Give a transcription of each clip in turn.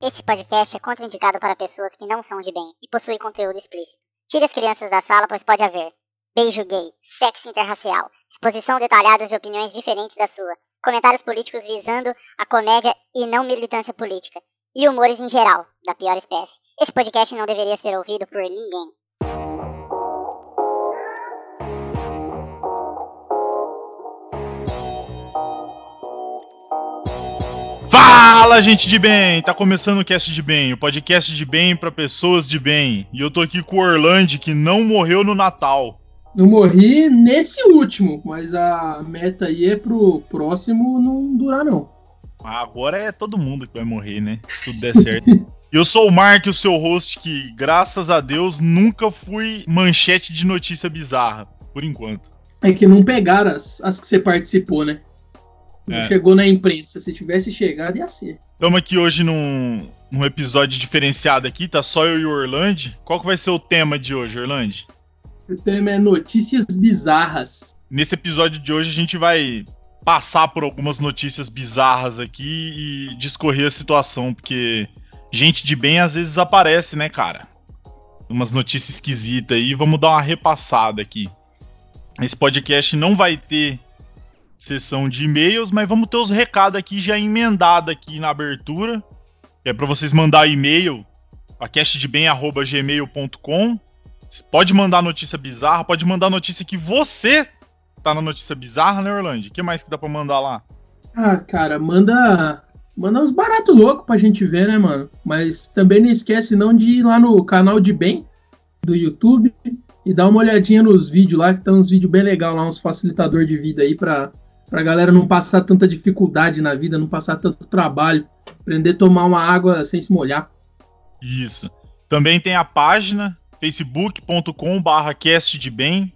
Este podcast é contraindicado para pessoas que não são de bem e possui conteúdo explícito. Tire as crianças da sala, pois pode haver beijo gay, sexo interracial, exposição detalhada de opiniões diferentes da sua, comentários políticos visando a comédia e não militância política, e humores em geral, da pior espécie. Esse podcast não deveria ser ouvido por ninguém. Fala, gente de bem! Tá começando o Cast de Bem, o podcast de bem para pessoas de bem. E eu tô aqui com o Orlando, que não morreu no Natal. Eu morri nesse último, mas a meta aí é pro próximo não durar, não. Agora é todo mundo que vai morrer, né? Se tudo der certo. eu sou o Mark, o seu host, que, graças a Deus, nunca fui manchete de notícia bizarra, por enquanto. É que não pegaram as, as que você participou, né? Não É. chegou na imprensa. Se tivesse chegado, ia ser. Estamos aqui hoje num, num episódio diferenciado aqui, tá só eu e o Orlando. Qual que vai ser o tema de hoje, Orlando? O tema é notícias bizarras. Nesse episódio de hoje a gente vai passar por algumas notícias bizarras aqui e discorrer a situação, porque gente de bem às vezes aparece, né, cara? Umas notícias esquisitas aí, vamos dar uma repassada aqui. Esse podcast não vai ter sessão de e-mails, mas vamos ter os recados aqui já emendado aqui na abertura. É para vocês mandar e-mail a castdebem@gmail.com. Pode mandar notícia bizarra, pode mandar notícia que você tá na notícia bizarra, né, Orlando? O que mais que dá pra mandar lá? Ah, cara, manda. Manda uns baratos loucos pra gente ver, né, mano? Mas também não esquece não de ir lá no canal de bem do YouTube e dar uma olhadinha nos vídeos lá, que tem uns vídeos bem legais lá, uns facilitador de vida aí pra, pra galera não passar tanta dificuldade na vida, não passar tanto trabalho, aprender a tomar uma água sem se molhar. Isso. Também tem a página facebook.com/barra de bem.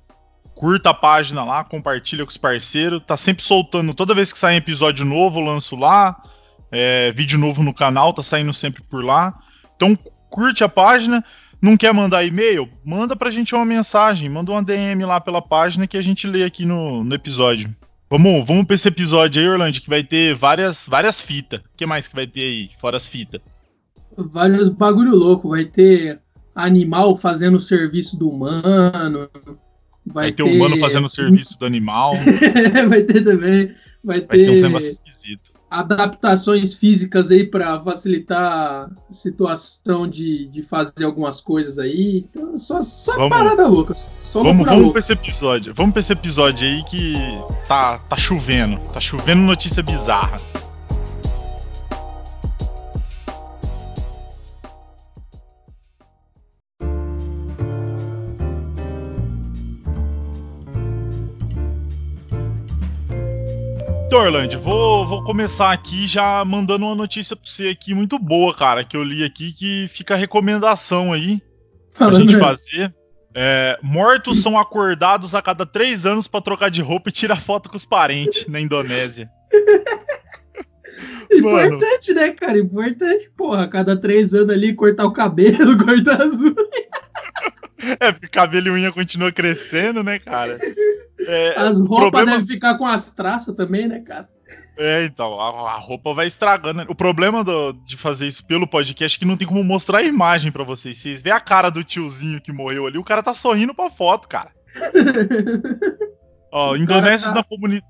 Curta a página lá, compartilha com os parceiros. Tá sempre soltando, toda vez que sai um episódio novo, lanço lá. É, vídeo novo no canal, tá saindo sempre por lá. Então curte a página. Não quer mandar e-mail? Manda pra gente uma mensagem, manda uma DM lá pela página que a gente lê aqui no, no episódio. Vamos, vamos pra esse episódio aí, Orlando, que vai ter várias, várias fitas. O que mais que vai ter aí, fora as fitas? Vários bagulho louco, vai ter animal fazendo o serviço do humano. Vai, ter humano fazendo o serviço do animal. vai ter também. Vai Vai ter uns ter negócios esquisitos. Adaptações físicas aí para facilitar a situação de, de fazer algumas coisas aí. Então, só só Vamos- parada louca. Só Vamos, vamos louca. pra esse episódio. Vamos pra esse episódio aí que tá, tá chovendo. Tá chovendo notícia bizarra. Orlando, vou, vou começar aqui já mandando uma notícia pra você aqui muito boa, cara, que eu li aqui, que fica a recomendação aí pra Falando gente fazer. É, mortos são acordados a cada três anos pra trocar de roupa e tirar foto com os parentes na Indonésia. Mano. Importante, né, cara? Importante, porra. a Cada três anos ali, cortar o cabelo, cortar as unhas. É, porque cabelo e unha continua crescendo, né, cara? É, As o roupas problema- devem ficar com as traças também, né, cara? É, então, a, a roupa vai estragando. né? O problema do- de fazer isso pelo podcast é que não tem como mostrar a imagem pra vocês. Vocês vê a cara do tiozinho que morreu ali, o cara tá sorrindo pra foto, cara. Ó, indonésios, tá- na comuni...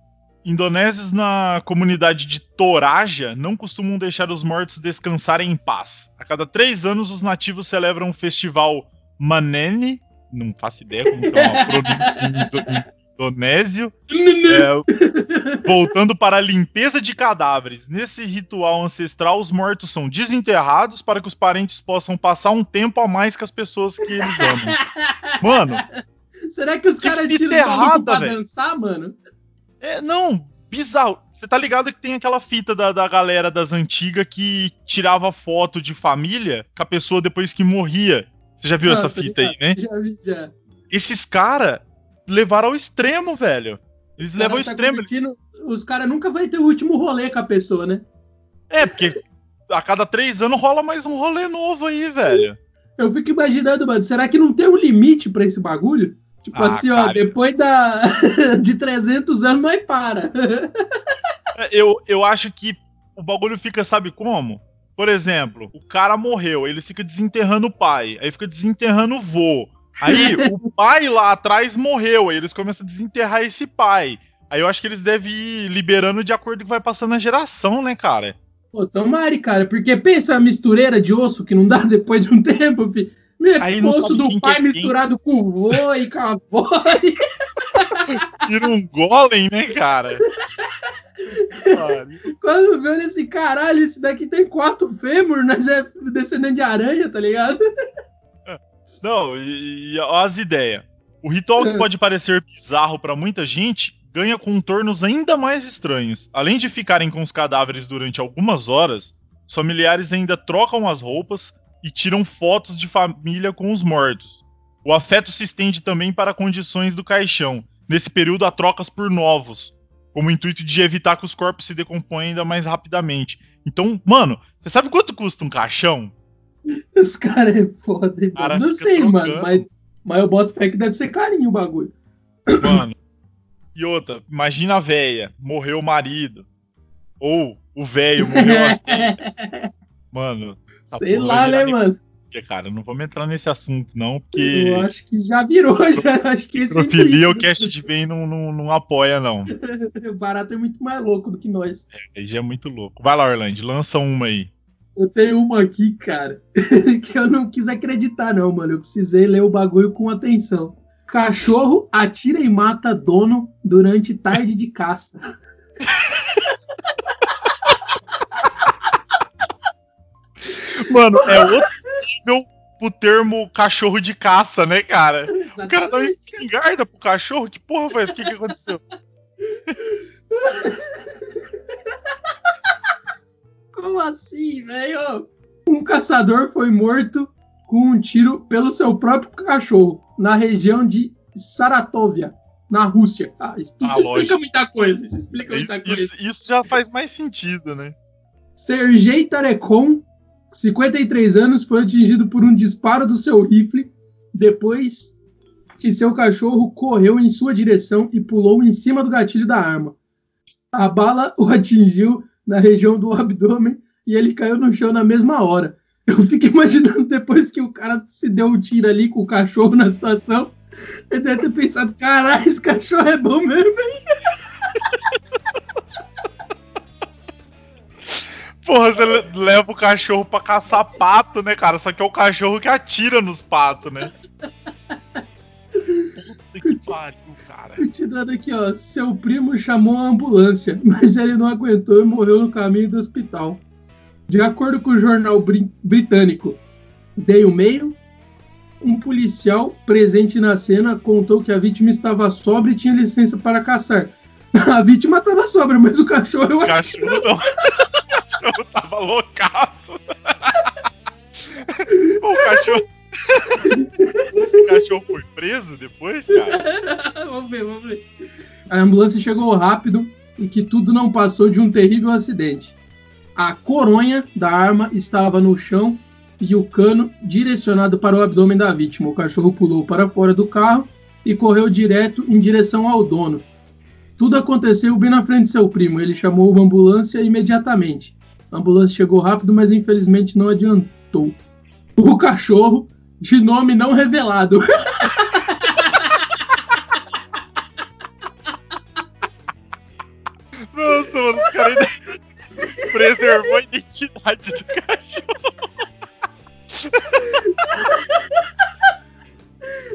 indonésios na comunidade de Toraja não costumam deixar os mortos descansarem em paz. A cada três anos, os nativos celebram um festival Manene, não faço ideia como que é uma pronúncia indonésio, é, voltando para a limpeza de cadáveres. Nesse ritual ancestral, os mortos são desenterrados para que os parentes possam passar um tempo a mais com as pessoas que eles amam. Mano, Será que os caras tiram errada, pra dançar, mano? É, não, bizarro. Você tá ligado que tem aquela fita da, da galera das antigas que tirava foto de família com a pessoa depois que morria. Você já viu Ah, essa fita aí, ligado. né? Já vi, já. Esses caras levaram ao extremo, velho. Eles levam ao tá extremo. eles- Os caras nunca vão ter o último rolê com a pessoa, né? É, porque a cada três anos rola mais um rolê novo aí, velho. Eu fico imaginando, mano, será que não tem um limite pra esse bagulho? Tipo Ah, assim, ó, cara. depois da de 300 anos nós para. É, Eu, eu acho que o bagulho fica, sabe como? por exemplo, o cara morreu, ele fica desenterrando o pai, aí fica desenterrando o vô. Aí o pai lá atrás morreu, aí eles começam a desenterrar esse pai. Aí eu acho que eles devem ir liberando de acordo com o que vai passando a geração, né, cara? Pô, tomare, cara, porque pensa a mistureira de osso que não dá depois de um tempo, filho. Aí osso do pai é misturado com o vô e com a avó. Vira um golem, né, cara? Quando vê esse caralho, esse daqui tem quatro fêmur, nós é descendente de aranha, tá ligado? Não, e, e as ideias. O ritual que pode parecer bizarro para muita gente ganha contornos ainda mais estranhos. Além de ficarem com os cadáveres durante algumas horas, os familiares ainda trocam as roupas e tiram fotos de família com os mortos. O afeto se estende também para condições do caixão. Nesse período há trocas por novos, como intuito de evitar que os corpos se decomponham ainda mais rapidamente. Então, mano, você sabe quanto custa um caixão? Os caras é foda, cara Não sei, trocando. mano, mas, mas eu boto fé que deve ser carinho o bagulho. Mano, e outra, imagina a véia, morreu o marido. Ou o velho morreu a Mano. Sei lá, né, mano? Cara, não vamos entrar nesse assunto, não, porque. Eu acho que já virou, já. Acho que esse Profilia, o cast de bem não, não, não apoia, não. o barato é muito mais louco do que nós. É, já é muito louco. Vai lá, Orlando, lança uma aí. Eu tenho uma aqui, cara, que eu não quis acreditar, não, mano. Eu precisei ler o bagulho com atenção. Cachorro atira e mata dono durante tarde de caça. Mano, é outro nível pro termo cachorro de caça, né, cara? Exatamente. O cara dá uma espingarda pro cachorro? Que porra foi isso? O que, que aconteceu? Como assim, velho? Um caçador foi morto com um tiro pelo seu próprio cachorro na região de Saratóvia, na Rússia. Ah, isso, ah, explica muita coisa. Isso explica muita isso, coisa. Isso, isso, já faz mais sentido, né? Sergei Tarekon, 53 anos, foi atingido por um disparo do seu rifle depois que seu cachorro correu em sua direção e pulou em cima do gatilho da arma. A bala o atingiu na região do abdômen e ele caiu no chão na mesma hora. Eu fico imaginando depois que o cara se deu um tiro ali com o cachorro na situação. Ele deve ter pensado: caralho, esse cachorro é bom mesmo, hein? Porra, você leva o cachorro pra caçar pato, né, cara? Só que é o cachorro que atira nos patos, né? Puta que pariu, cara. Continuando aqui, ó. Seu primo chamou a ambulância, mas ele não aguentou e morreu no caminho do hospital. De acordo com o jornal britânico Daily Mail, um policial presente na cena contou que a vítima estava sóbria e tinha licença para caçar. A vítima estava sóbria, mas o cachorro eu o acho cachorro não. o cachorro tava loucaço. o cachorro. O cachorro foi preso depois, cara? vamos ver, vamos ver. A ambulância chegou rápido e que tudo não passou de um terrível acidente. A coronha da arma estava no chão e o cano direcionado para o abdômen da vítima. O cachorro pulou para fora do carro e correu direto em direção ao dono. Tudo aconteceu bem na frente de seu primo. Ele chamou uma ambulância imediatamente. A ambulância chegou rápido, mas infelizmente não adiantou. O cachorro, de nome não revelado. Nossa, mano, os caras preservou a identidade do cachorro.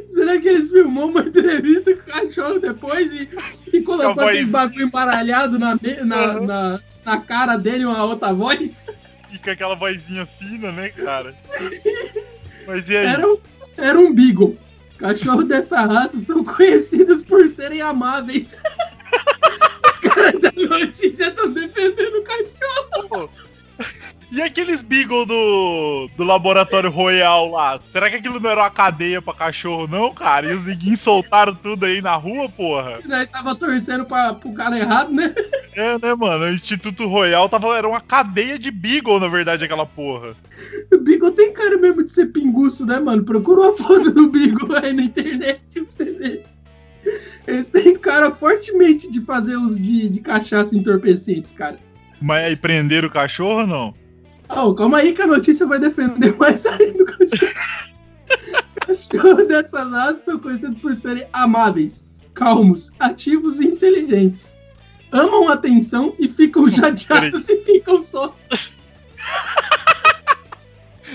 Será que eles filmou uma entrevista com o cachorro depois e, e colocou aquele bagulho embaralhado na, na, uhum. na, na, cara dele uma outra voz? E com aquela vozinha fina, né, cara? Mas e aí? Era um, era um Beagle. Cachorros dessa raça são conhecidos por serem amáveis. Os caras da notícia estão defendendo o cachorro. E aqueles Beagle do, do Laboratório Royal lá? Será que aquilo não era uma cadeia pra cachorro, não, cara? E os neguinhos soltaram tudo aí na rua, porra? Daí tava torcendo pra, pro cara errado, né? É, né, mano? O Instituto Royal tava, era uma cadeia de Beagle, na verdade, aquela porra. O Beagle tem cara mesmo de ser pinguço, né, mano? Procura uma foto do Beagle aí na internet pra você ver. Eles têm cara fortemente de fazer os de, de cachaça entorpecentes, cara. Mas aí prenderam o cachorro ou não? Oh, calma aí que a notícia vai defender mais ainda o cachorro. cachorro dessas raças são conhecidos por serem amáveis, calmos, ativos e inteligentes. Amam atenção e ficam chateados e ficam sós.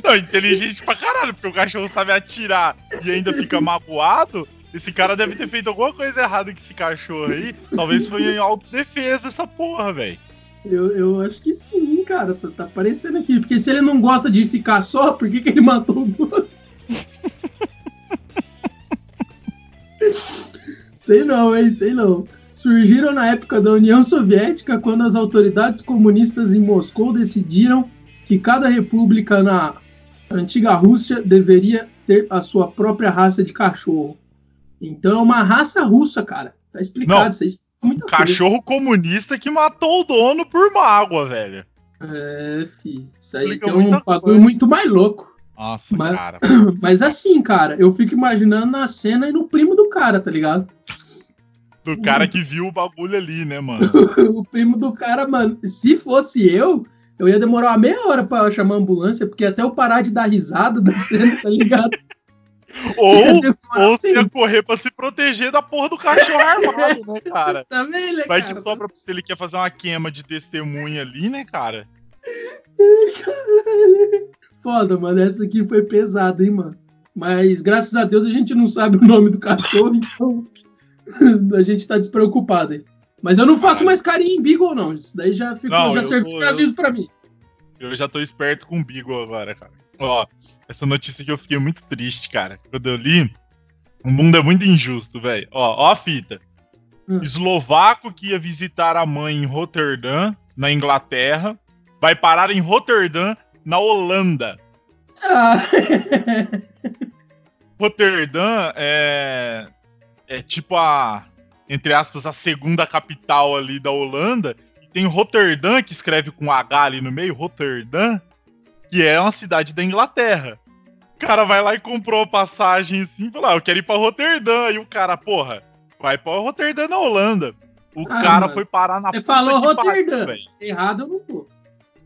Não, inteligente pra caralho, porque o cachorro sabe atirar e ainda fica magoado. Esse cara deve ter feito alguma coisa errada com esse cachorro aí. Talvez foi em autodefesa essa porra, velho. Eu, eu acho que sim, cara. Tá, tá aparecendo aqui. Porque se ele não gosta de ficar só, por que, que ele matou o sei não, hein? Sei não. Surgiram na época da União Soviética, quando as autoridades comunistas em Moscou decidiram que cada república na antiga Rússia deveria ter a sua própria raça de cachorro. Então é uma raça russa, cara. Tá explicado, Não. isso coisa. Cachorro comunista que matou o dono por mágoa, velho. É, filho. Isso aí é um bagulho muito mais louco. Nossa, Mas- cara. Mas assim, cara, eu fico imaginando na cena e no primo do cara, tá ligado? Do cara que viu o bagulho ali, né, mano? o primo do cara, mano, se fosse eu, eu ia demorar uma meia hora pra chamar a ambulância, porque até eu parar de dar risada da cena, tá ligado? Ia Ou, ou você ia tempo. correr pra se proteger da porra do cachorro armado, né, cara? Tá vendo, né, Vai cara? que sobra se ele quer fazer uma queima de testemunha ali, né, cara? Foda, mano, essa aqui foi pesada, hein, mano. Mas graças a Deus a gente não sabe o nome do cachorro, então a gente tá despreocupado aí. Mas eu não faço mais carinho em Beagle, não. Isso daí já ficou, Não, já eu serviu de eu- aviso pra mim. Eu já tô esperto com o Beagle agora, cara. Ó, essa notícia que eu fiquei muito triste, cara. Quando eu li, o mundo é muito injusto, velho. Ó, ó a fita. Hum. Eslovaco que ia visitar a mãe em Rotterdam, na Inglaterra, vai parar em Rotterdam, na Holanda. Ah, Rotterdam é, é tipo a, entre aspas, a segunda capital ali da Holanda. E tem Rotterdam, que escreve com H ali no meio, Rotterdam, que é uma cidade da Inglaterra. O cara vai lá e comprou a passagem assim, falou, ah, eu quero ir pra Rotterdam. E o cara, porra, vai pra Rotterdam na Holanda. O Ah, cara mano. foi parar na Você falou pariu, velho. errado eu não tô.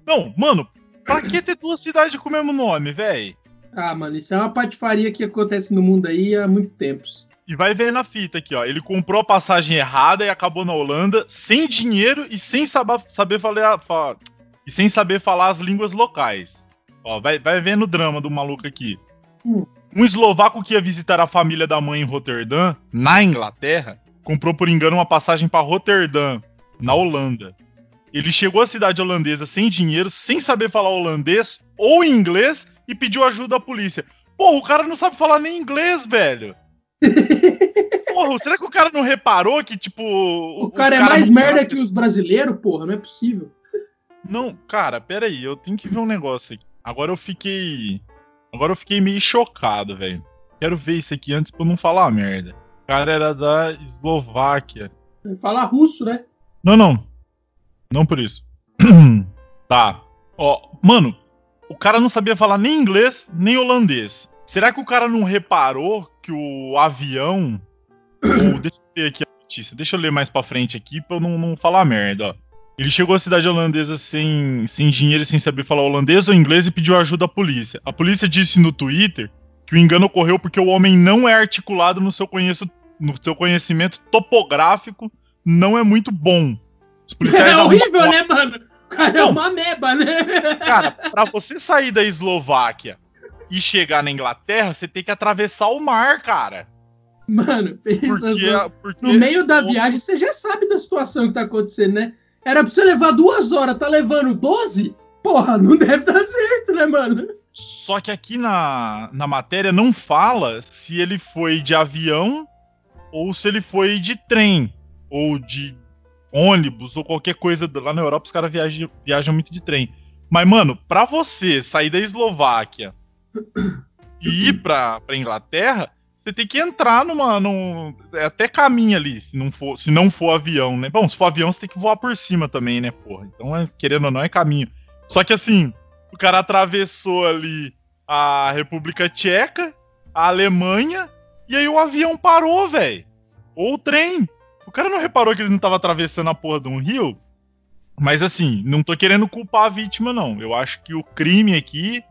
Não, mano, pra que ter duas cidades com o mesmo nome, velho? Ah, mano, isso é uma patifaria que acontece no mundo aí há muito tempos. E vai ver na fita aqui, ó. Ele comprou a passagem errada e acabou na Holanda sem dinheiro e sem saber, saber falar, fa- e sem saber falar as línguas locais. Ó, vai, vai vendo o drama do maluco aqui. Hum. Um eslovaco que ia visitar a família da mãe em Roterdã, na Inglaterra, comprou por engano uma passagem para Roterdã, na Holanda. Ele chegou à cidade holandesa sem dinheiro, sem saber falar holandês ou inglês e pediu ajuda à polícia. Porra, o cara não sabe falar nem inglês, velho. Porra, será que o cara não reparou que, tipo. O cara é mais merda que os brasileiros, porra, não é possível. Não, cara, pera aí, eu tenho que ver um negócio aqui. Agora eu fiquei. Agora eu fiquei meio chocado, velho. Quero ver isso aqui antes pra eu não falar merda. O cara era da Eslováquia. Falar russo, né? Não, não. Não por isso. tá. Ó, mano, o cara não sabia falar nem inglês, nem holandês. Será que o cara não reparou que o avião. ou, deixa eu ver aqui a notícia. Deixa eu ler mais pra frente aqui pra eu não, não falar merda, ó. Ele chegou à cidade holandesa sem, sem dinheiro e sem saber falar holandês ou inglês e pediu ajuda à polícia. A polícia disse no Twitter que o engano ocorreu porque o homem não é articulado no seu, conheço, no seu conhecimento topográfico, não é muito bom. Os policiais É horrível, né, mano? O cara é uma meba, né? Cara, pra você sair da Eslováquia e chegar na Inglaterra, você tem que atravessar o mar, cara. Mano, pensa Porque, só. porque No meio da viagem, você já sabe da situação que tá acontecendo, né? Era pra você levar duas horas, tá levando 12? Porra, não deve dar certo, né, mano? Só que aqui na, na matéria não fala se ele foi de avião ou se ele foi de trem ou de ônibus ou qualquer coisa. Lá na Europa os caras viajam, viajam muito de trem. Mas, mano, pra você sair da Eslováquia e ir pra, pra Inglaterra, você tem que entrar numa. Num, é até caminho ali, se não, for, se não for avião, né? Bom, se for avião, você tem que voar por cima também, né, porra? Então, é, querendo ou não, é caminho. Só que assim, o cara atravessou ali a República Tcheca, a Alemanha, e aí o avião parou, velho. Ou o trem. O cara não reparou que ele não tava atravessando a porra de um rio? Mas assim, não tô querendo culpar a vítima, não. Eu acho que o crime aqui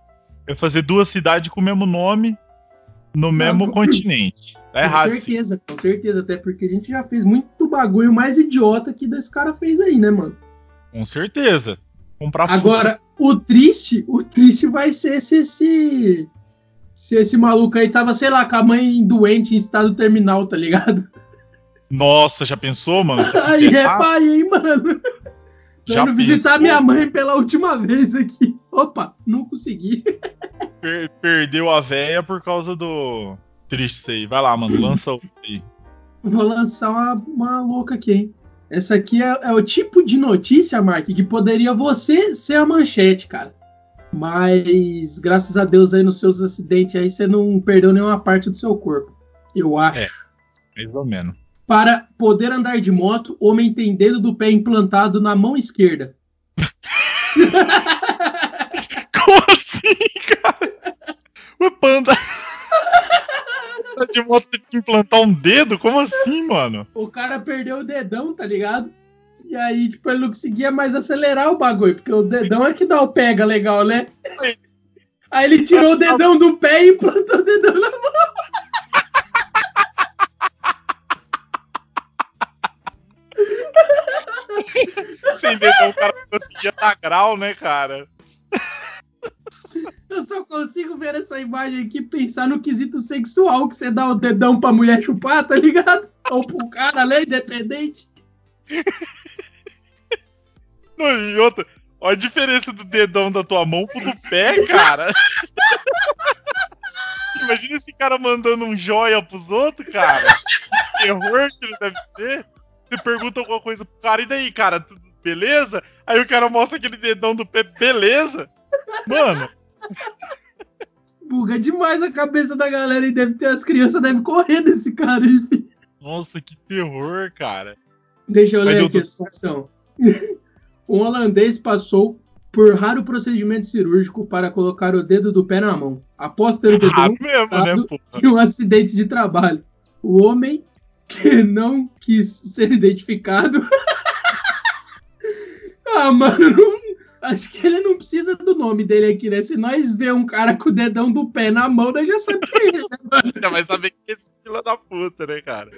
é fazer duas cidades com o mesmo nome no mesmo continente. Tá errado. Com certeza, sim. com certeza. Até porque a gente já fez muito bagulho mais idiota que desse cara fez aí, né, mano? Com certeza. Comprar Agora, o triste, o triste vai ser se esse. Se esse maluco aí tava, sei lá, com a mãe doente em estado terminal, tá ligado? Nossa, já pensou, mano? aí é pai, hein, mano? Já indo visitar minha mãe pela última vez aqui. Opa, não consegui. Per perdeu a véia por causa do triste aí. Vai lá, mano, lança o aí. Vou lançar uma, uma louca aqui, hein? Essa aqui é, é, o tipo de notícia, Mark, que poderia você ser a manchete, cara. Mas, graças a Deus, aí nos seus acidentes aí, você não perdeu nenhuma parte do seu corpo. Eu acho. É, mais ou menos. Para poder andar de moto, homem tem dedo do pé implantado na mão esquerda. Como assim, cara? O panda. Tá de moto tem que implantar um dedo? Como assim, mano? O cara perdeu o dedão, tá ligado? E aí, tipo, ele não conseguia mais acelerar o bagulho, porque o dedão é que dá o pega legal, né? Aí ele tirou o dedão do pé e implantou o dedão na mão. Sem dedão o cara conseguia dar grau, né, cara? Eu só consigo ver essa imagem aqui e pensar no quesito sexual que você dá o dedão pra mulher chupar, tá ligado? Ou pro cara, né? Independente. Não, e outra, olha a diferença do dedão da tua mão pro do pé, cara. Imagina esse cara mandando um joia pros outros, cara. Que terror que ele deve ter. Você pergunta alguma coisa pro cara, e daí, cara, tudo beleza? Aí o cara mostra aquele dedão do pé, beleza? Mano. Buga demais a cabeça da galera e deve ter as crianças devem correr desse cara, enfim. Nossa, que terror, cara. Deixa eu Mas ler eu aqui tô... a situação. um holandês passou por raro procedimento cirúrgico para colocar o dedo do pé na mão, após ter o dedo ah, mesmo, né, em um acidente de trabalho. O homem que não quis ser identificado. ah, mano, não, acho que ele não precisa do nome dele aqui, né? Se nós ver um cara com o dedão do pé na mão, nós já sabemos que é ele, né? Já vai saber que é esse filho da puta, né, cara?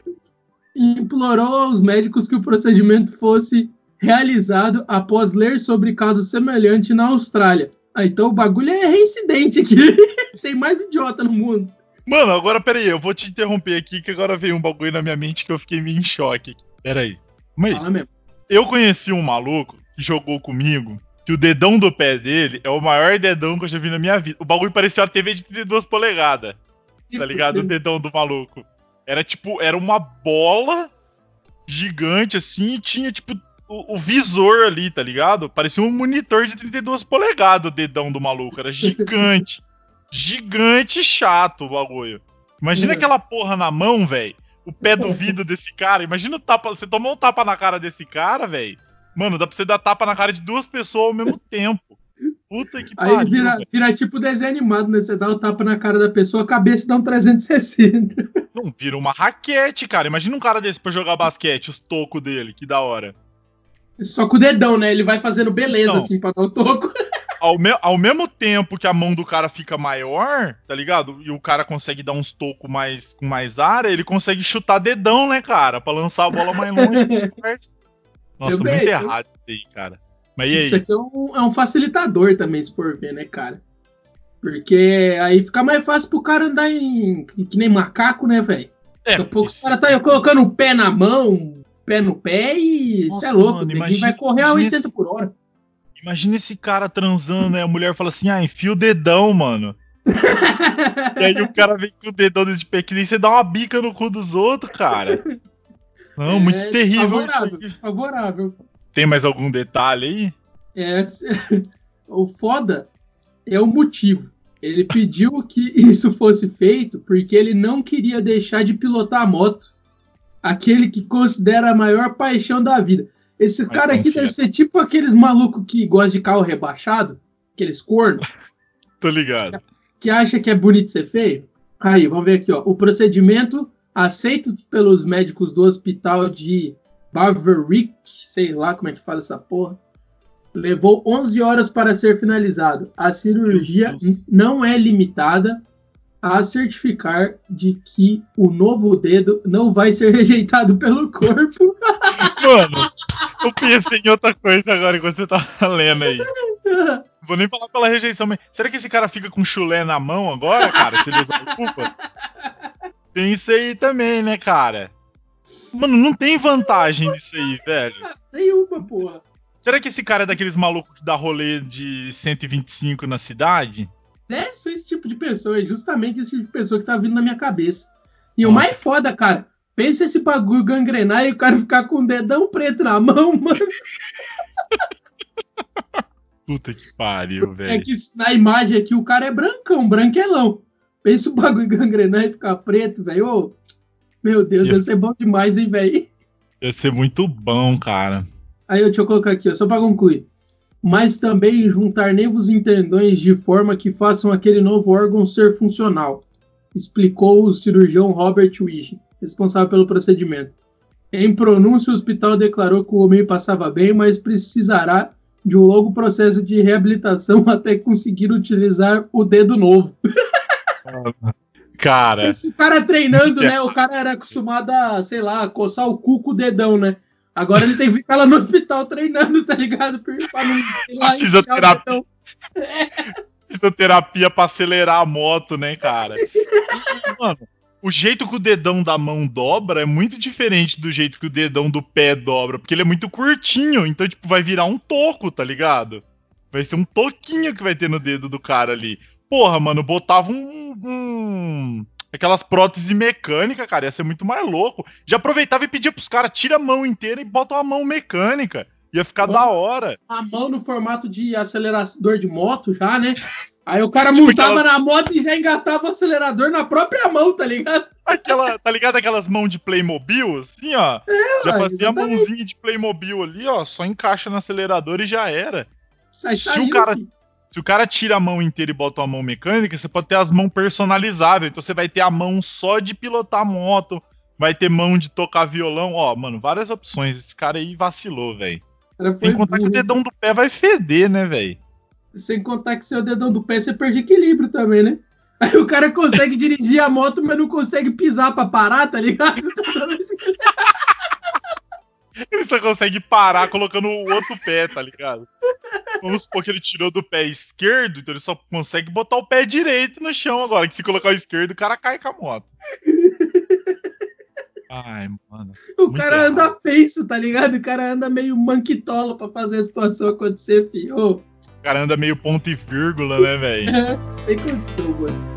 Implorou aos médicos que o procedimento fosse realizado após ler sobre caso semelhante na Austrália. Ah, então o bagulho é reincidente aqui. Tem mais idiota no mundo. Mano, agora peraí, eu vou te interromper aqui que agora veio um bagulho na minha mente que eu fiquei meio em choque. Peraí. Mesmo. Eu conheci um maluco jogou comigo que o dedão do pé dele é o maior dedão que eu já vi na minha vida. O bagulho parecia uma TV de 32 polegadas. Tá ligado? O dedão do maluco. Era tipo, era uma bola gigante assim e tinha tipo o, o, visor ali, tá ligado? Parecia um monitor de 32 polegadas o dedão do maluco. Era gigante. gigante e chato o bagulho. Imagina uhum. aquela porra na mão, velho. O pé do vidro desse cara. Imagina o tapa. Você tomou um tapa na cara desse cara, velho. Mano, dá pra você dar tapa na cara de duas pessoas ao mesmo tempo. Puta que pariu. Aí vira, vira tipo desenho animado, né? Você dá o tapa na cara da pessoa, a cabeça dá um 360. Não, vira uma raquete, cara. Imagina um cara desse pra jogar basquete, os tocos dele, que da hora. Só com o dedão, né? Ele vai fazendo beleza, Não. assim, pra dar o toco. ao, me ao mesmo tempo que a mão do cara fica maior, tá ligado? E o cara consegue dar uns tocos mais, com mais área, ele consegue chutar dedão, né, cara? Pra lançar a bola mais longe. Nossa, eu muito bem, errado isso aí, cara. Mas isso aqui é um, é um, facilitador também, se for ver, né, cara? Porque aí fica mais fácil pro cara andar em. que nem macaco, né, velho? É, Daqui a pouco isso... o cara tá colocando o pé na mão, pé no pé e. Isso é louco, mano, imagina, vai correr a 80 esse... por hora. Imagina esse cara transando, né? A mulher fala assim: ah, enfia o dedão, mano. e aí o cara vem com o dedão desse pé, que nem você dá uma bica no cu dos outros, cara. Não, é, muito terrível favorável. Tem mais algum detalhe aí? É, o foda é o motivo. Ele pediu que isso fosse feito porque ele não queria deixar de pilotar a moto. Aquele que considera a maior paixão da vida. Esse Mas cara aqui deve ser tipo aqueles malucos que gostam de carro rebaixado, aqueles cornos. Tô ligado. Que acha que é bonito ser feio. Aí, vamos ver aqui, ó. O procedimento aceito pelos médicos do hospital de Bavaric, sei lá como é que fala essa porra, Levou 11 horas para ser finalizado. A cirurgia não é limitada a certificar de que o novo dedo não vai ser rejeitado pelo corpo. Mano, eu pensei em outra coisa agora enquanto você tava lendo aí. Vou nem falar pela rejeição, mas será que esse cara fica com chulé na mão agora, cara? Se ele usar o culpa? Tem isso aí também, né, cara? Mano, não tem vantagem nisso aí, velho. Nenhuma, porra. Será que esse cara é daqueles malucos que dá rolê de 125 na cidade? Deve ser esse tipo de pessoa, é justamente esse tipo de pessoa que tá vindo na minha cabeça. E o Nossa. mais foda, cara, pensa esse bagulho gangrenar e o cara ficar com o dedão preto na mão, mano. Puta que pariu, É velho. que na imagem aqui o cara é brancão, branquelão. Pensa o bagulho gangrenar e ficar preto, velho. Meu Deus, ia ser bom demais, hein, velho. Ia ser muito bom, cara. Aí, deixa eu colocar aqui, ó, só para concluir. Mas também juntar nervos e tendões de forma que façam aquele novo órgão ser funcional, explicou o cirurgião Robert Wige, responsável pelo procedimento. Em pronúncia, o hospital declarou que o homem passava bem, mas precisará de um longo processo de reabilitação até conseguir utilizar o dedo novo. Cara, Esse cara treinando, né? O cara era acostumado a, sei lá, coçar o cu com o dedão, né? Agora ele tem que ficar lá no hospital treinando, tá ligado? Pra não, sei lá, fisioterapia. dedão. fisioterapia pra acelerar a moto, né, cara? Mano, o jeito que o dedão da mão dobra é muito diferente do jeito que o dedão do pé dobra, porque ele é muito curtinho, então, tipo, vai virar um toco, tá ligado? Vai ser um toquinho que vai ter no dedo do cara ali. Porra, mano, botava um. um- Aquelas próteses mecânicas, cara, ia ser muito mais louco. Já aproveitava e pedia pros caras, tira a mão inteira e bota uma mão mecânica. Ia ficar Mano. da hora. A mão no formato de acelerador de moto já, né? Aí o cara Tipo montava aquela- na moto e já engatava o acelerador na própria mão, tá ligado? Aquela, tá ligado aquelas mãos de Playmobil, assim, ó? já ué, fazia a mãozinha de Playmobil ali, ó, só encaixa no acelerador e já era. Sai Se o cara- filho. Se o cara tira a mão inteira e bota uma mão mecânica, você pode ter as mãos personalizáveis. Então você vai ter a mão só de pilotar moto, vai ter mão de tocar violão. Ó, mano, várias opções. Esse cara aí vacilou, velho. Sem contar que o dedão do pé vai feder, né, velho? Sem contar que seu dedão do pé você perde equilíbrio também, né? Aí o cara consegue dirigir a moto, mas não consegue pisar pra parar, tá ligado? Ele só consegue parar colocando o outro pé, tá ligado? Vamos supor que ele tirou do pé esquerdo, então ele só consegue botar o pé direito no chão agora. Que se colocar o esquerdo, o cara cai com a moto. Ai, mano. O cara errado. anda penso, tá ligado? O cara anda meio manquitola pra fazer a situação acontecer, filho. O cara anda meio ponto e vírgula, né, velho? tem condição, mano.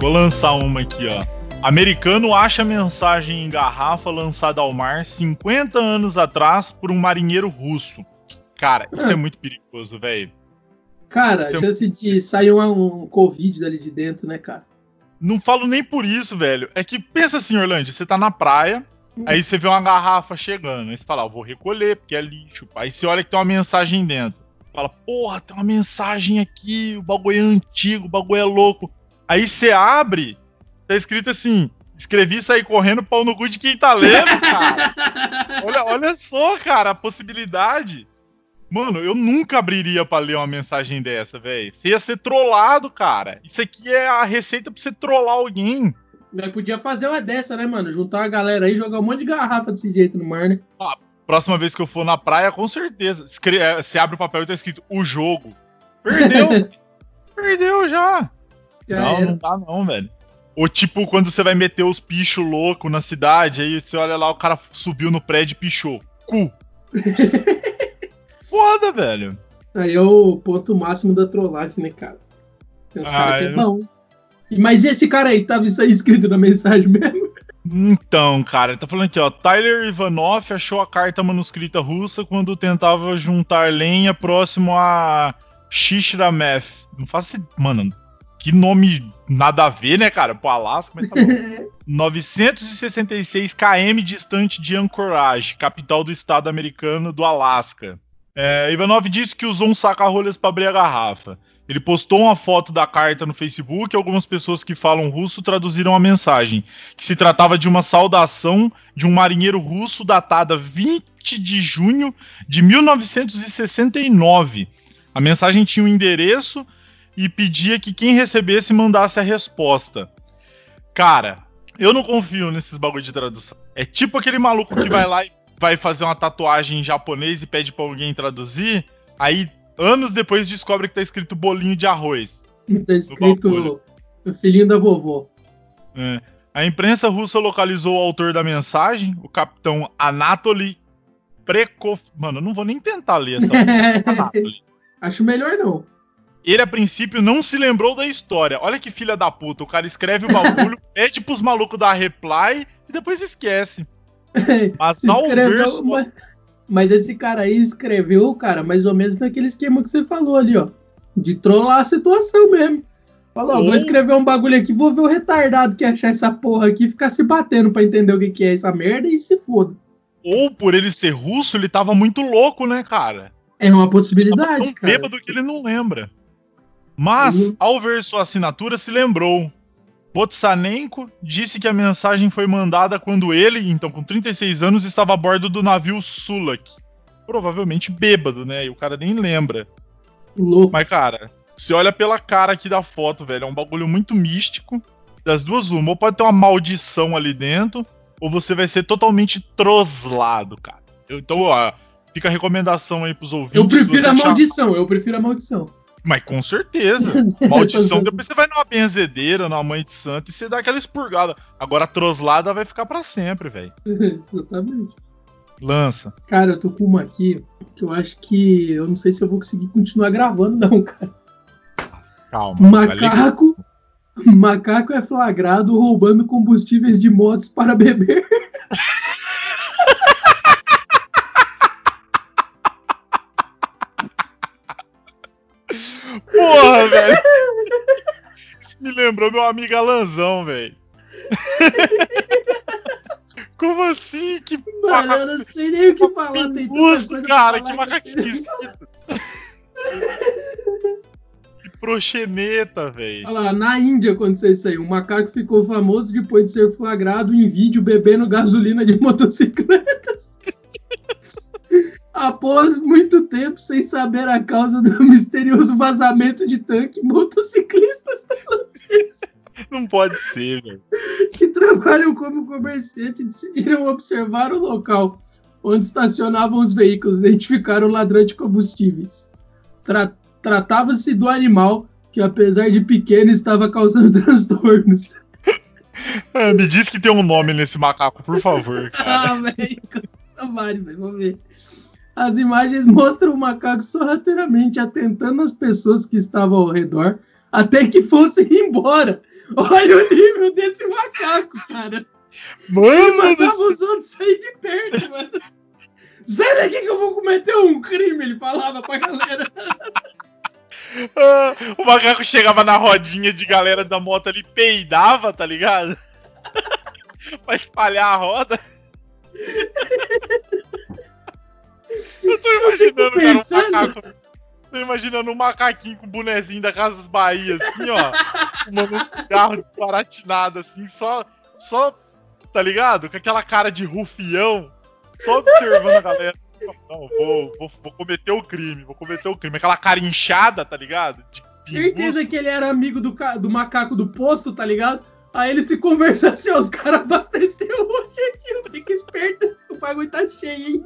Vou lançar uma aqui, ó. Americano acha mensagem em garrafa lançada ao mar 50 anos atrás por um marinheiro russo. Cara, isso é muito perigoso, velho. Cara, a Seu- chance de sair um, um Covid dali de dentro, né, cara? Não falo nem por isso, velho. É que pensa assim, Orlando, você tá na praia, aí você vê uma garrafa chegando, aí você fala, ah, eu vou recolher, porque é lixo. Aí você olha que tem uma mensagem dentro. Fala, porra, tem uma mensagem aqui, o bagulho é antigo, o bagulho é louco. Aí você abre, tá escrito assim, escrevi e saí correndo, pau no cu de quem tá lendo, cara. olha, olha só, cara, a possibilidade. Mano, eu nunca abriria pra ler uma mensagem dessa, velho. Você ia ser trollado, cara. Isso aqui é a receita pra você trollar alguém. Mas podia fazer uma dessa, né, mano? Juntar a galera aí e jogar um monte de garrafa desse jeito no mar, né? Próxima vez que eu for na praia, com certeza. Escre- é, Você abre o papel e tá escrito o jogo. Perdeu. Perdeu já. Já não, era. não dá não, velho. Ou tipo, quando você vai meter os pichos loucos na cidade, aí você olha lá, o cara subiu no prédio e pichou. Cu. Foda, velho. Aí é o ponto máximo da trollagem, né, cara? Tem uns Ah, caras que é bom. E- Mas esse cara aí, tava isso aí escrito na mensagem mesmo? Então, cara, tá falando aqui, ó. Tyler Ivanov achou a carta manuscrita russa quando tentava juntar lenha próximo a Shishrameth. Não faço. Mano, que nome nada a ver, né, cara? Pro Alasca, mas tá bom. 966 km distante de Anchorage, capital do estado americano do Alasca. É, Ivanov disse que usou um saca-rolhas para abrir a garrafa. Ele postou uma foto da carta no Facebook e algumas pessoas que falam russo traduziram a mensagem, que se tratava de uma saudação de um marinheiro russo datada 20 de junho de 1969. A mensagem tinha um endereço e pedia que quem recebesse mandasse a resposta. Cara, eu não confio nesses bagulho de tradução. É tipo aquele maluco que vai lá e vai fazer uma tatuagem em japonês e pede pra alguém traduzir, aí anos depois descobre que tá escrito bolinho de arroz. Tá escrito o filhinho da vovó. É. A imprensa russa localizou o autor da mensagem, o capitão Anatoly Prekov. Mano, eu não vou nem tentar ler essa. Acho melhor não. Ele, a princípio, não se lembrou da história. Olha que filha da puta. O cara escreve o bagulho, pede pros malucos dar reply e depois esquece. Mas ao ver. Mas... Mas esse cara aí escreveu, cara, mais ou menos naquele esquema que você falou ali, ó. De trollar a situação mesmo. Falou, ó, vou escrever um bagulho aqui, vou ver o retardado que achar essa porra aqui ficar se batendo pra entender o que, que é essa merda e se foda. Ou por ele ser russo, ele tava muito louco, né, cara? É uma possibilidade, ele tava tão cara. bêbado que ele não lembra. Mas, uhum. ao ver sua assinatura, se lembrou. Potsanenko disse que a mensagem foi mandada quando ele, então com 36 anos, estava a bordo do navio Sulak. Provavelmente bêbado, né? E o cara nem lembra. Louco. Mas, cara, se olha pela cara aqui da foto, velho, é um bagulho muito místico. Das duas, uma. Ou pode ter uma maldição ali dentro, ou você vai ser totalmente troslado, cara. Então, ó, fica a recomendação aí pros ouvintes. Eu prefiro a maldição, eu prefiro a maldição. Mas com certeza. Maldição, depois você vai numa benzedeira, numa mãe de santo e você dá aquela expurgada. Agora a troslada vai ficar para sempre, velho. Exatamente. Lança. Cara, eu tô com uma aqui que eu acho que. Eu não sei se eu vou conseguir continuar gravando, não, cara. Calma. Macaco. Macaco é flagrado roubando combustíveis de motos para beber. Porra, velho. Isso me lembrou meu amigo Alanzão, velho. Como assim? Que Mano, eu não sei nem o que falar. Tem tanta coisa cara, que macaco esquisito. que proxeneta, velho. Olha lá, na Índia aconteceu isso aí. Um macaco ficou famoso depois de ser flagrado em vídeo bebendo gasolina de motocicletas. Após muito tempo sem saber a causa do misterioso vazamento de tanque, motociclistas Não pode ser, velho. Que trabalham como comerciantes decidiram observar o local onde estacionavam os veículos e identificaram o ladrão de combustíveis. Tra Tratava-se do animal que, apesar de pequeno, estava causando transtornos. É, me diz que tem um nome nesse macaco, por favor. Cara. ah, velho, velho, vamos ver. As imagens mostram o macaco sorrateiramente atentando as pessoas que estavam ao redor até que fossem embora. Olha o nível desse macaco, cara. Mano, Ele mandava os outros sair de perto, mano. Sai daqui que eu vou cometer um crime, ele falava pra galera. Ah, o macaco chegava na rodinha de galera da moto ali, peidava, tá ligado? pra espalhar a roda. Eu tô imaginando, cara, um macaco. Tô imaginando um macaquinho com o bonezinho da Casas Bahia, assim, ó. Fumando um cigarro baratinado, assim, só. Só. Tá ligado? Com aquela cara de rufião. Só observando a galera. Não, vou, vou, vou cometer o crime, vou cometer o crime. Aquela cara inchada, tá ligado? De Certeza que ele era amigo do, do macaco do posto, tá ligado? Aí ele se conversa assim, os caras abasteceram hoje aqui, fica esperto, o bagulho tá cheio, hein?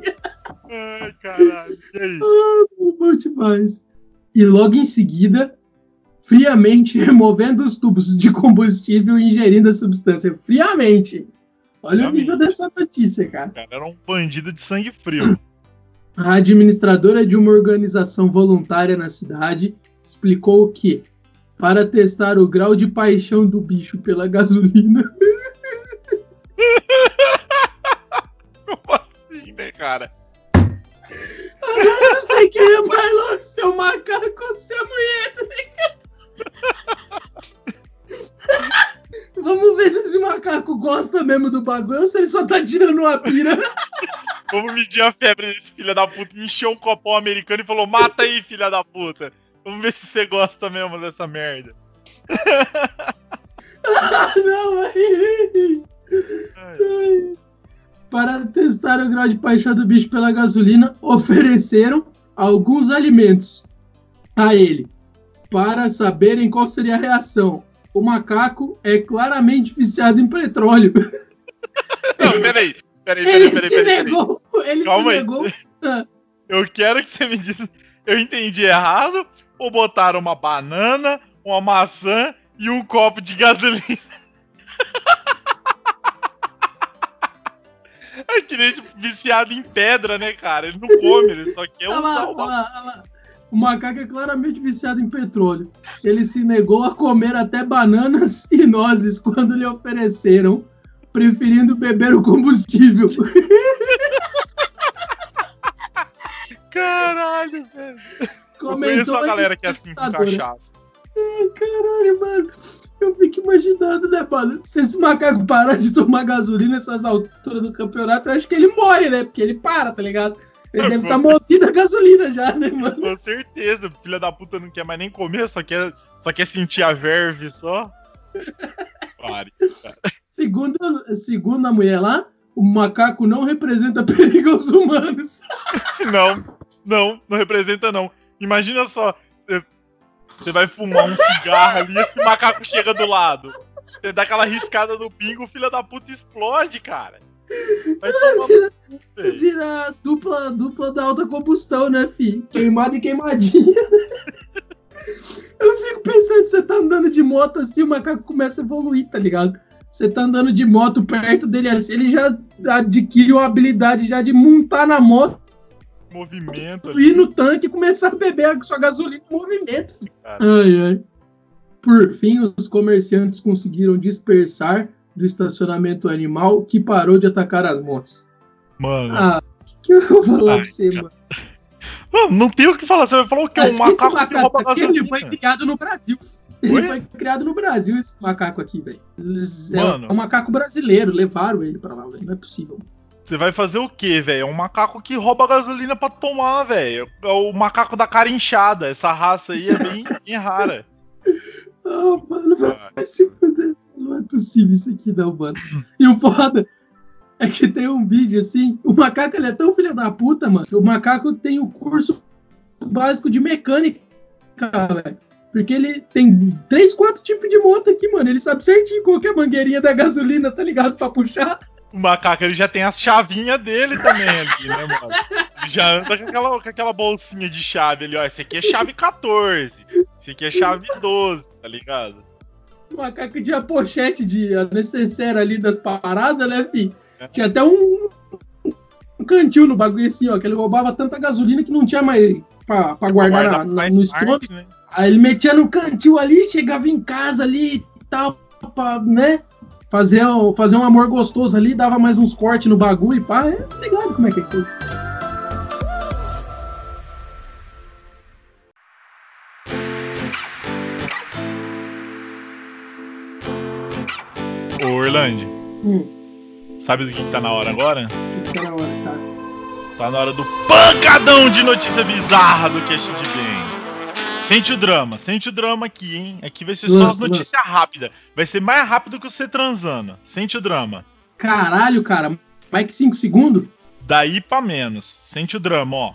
Ai, caralho, aí? Ah, bom demais. E logo em seguida, friamente removendo os tubos de combustível e ingerindo a substância. Friamente. Olha friamente. o nível dessa notícia, cara. cara. Era um bandido de sangue frio. A administradora de uma organização voluntária na cidade explicou que para testar o grau de paixão do bicho pela gasolina. Como assim, né, cara? Agora eu sei quem é mais louco, seu macaco ou seu mulher, Vamos ver se esse macaco gosta mesmo do bagulho ou se ele só tá tirando uma pira. Vamos medir a febre desse filho da puta. Encheu um copão americano e falou: mata aí, filha da puta. Vamos ver se você gosta mesmo dessa merda. Não, mas... Para testar o grau de paixão do bicho pela gasolina, ofereceram alguns alimentos a ele. Para saberem qual seria a reação. O macaco é claramente viciado em petróleo. Não, peraí. Peraí, peraí, Ele peraí, se peraí, peraí. negou. Ele Calma se aí. negou. Eu quero que você me diga. Eu entendi errado ou botaram uma banana, uma maçã e um copo de gasolina? É que nem viciado em pedra, né, cara? Ele não come, ele só quer Olha lá, olha lá, olha lá. O macaco é claramente viciado em petróleo. Ele se negou a comer até bananas e nozes quando lhe ofereceram, preferindo beber o combustível. Caralho, velho. Eu Comentou conheço a galera que é assim com testadora. cachaça. Caralho, mano. Eu fico imaginando, né, mano? Se esse macaco parar de tomar gasolina nessas alturas do campeonato, eu acho que ele morre, né? Porque ele para, tá ligado? Ele deve estar movido a gasolina já, né, mano? Com certeza, filha da puta não quer mais nem comer, só quer, só quer sentir a verve só. Pare. Segundo, segundo a mulher lá, o macaco não representa perigo aos humanos. Não, não, não representa não. Imagina só, você, você vai fumar um cigarro ali e esse macaco chega do lado. Você dá aquela riscada no pingo, o filho da puta explode, cara. Vai cu, velho. Vira dupla, dupla da alta combustão, né, fi? Queimado e queimadinha. Eu fico pensando, você tá andando de moto assim, o macaco começa a evoluir, tá ligado? Você tá andando de moto perto dele assim, ele já adquire uma habilidade já de montar na moto, Movimento ali. ir no tanque e começar a beber a sua gasolina em movimento. Cara. Ai, ai. Por fim, os comerciantes conseguiram dispersar do estacionamento animal que parou de atacar as motos. Mano, Ah, o que, que eu vou falar Ai, pra você, mano? mano, não tem o que falar. Você vai falar o quê? Um esse macaco que rouba aqui, ele foi gasolina. criado no Brasil. Ele Oi? foi criado no Brasil, esse macaco aqui, velho. É um macaco brasileiro, levaram ele pra lá, velho. Não é possível. Você vai fazer o quê, velho? É um macaco que rouba gasolina pra tomar, velho. É o macaco da cara inchada. Essa raça aí é bem, bem rara. Ah, mano, vai se fuder. Não é possível isso aqui, não, mano. E o foda é que tem um vídeo assim. O macaco ele é tão filho da puta, mano. Que o macaco tem o curso básico de mecânica, velho. Porque ele tem três, quatro tipos de moto aqui, mano. Ele sabe certinho qual que é a mangueirinha da gasolina, tá ligado? Pra puxar. O macaco ele já tem as chavinhas dele também ali, né, mano? Já anda com aquela, com aquela bolsinha de chave ali, ó. Esse aqui é chave 14. Esse aqui é chave 12, tá ligado? O macaco tinha pochete de necessário ali das paradas, né, fi? Tinha até um, um cantil no bagulho assim, ó, que ele roubava tanta gasolina que não tinha mais pra, pra guardar Guarda na- no estômago. né? Aí ele metia no cantil ali, chegava em casa ali e tal, pra, né? Fazer, um- fazer um amor gostoso ali, dava mais uns cortes no bagulho e pá. É ligado como é que é isso. Ô, Orlando, Hum, sabe do que, que tá na hora agora? que que tá na hora, cara. Tá na hora do pancadão de notícia bizarra do Cast de Bem. Sente o drama, sente o drama aqui, hein? Aqui vai ser só as notícias rápidas. Vai ser mais rápido que você transando. Sente o drama. Caralho, cara. Mais que 5 segundos? Daí pra menos. Sente o drama, ó.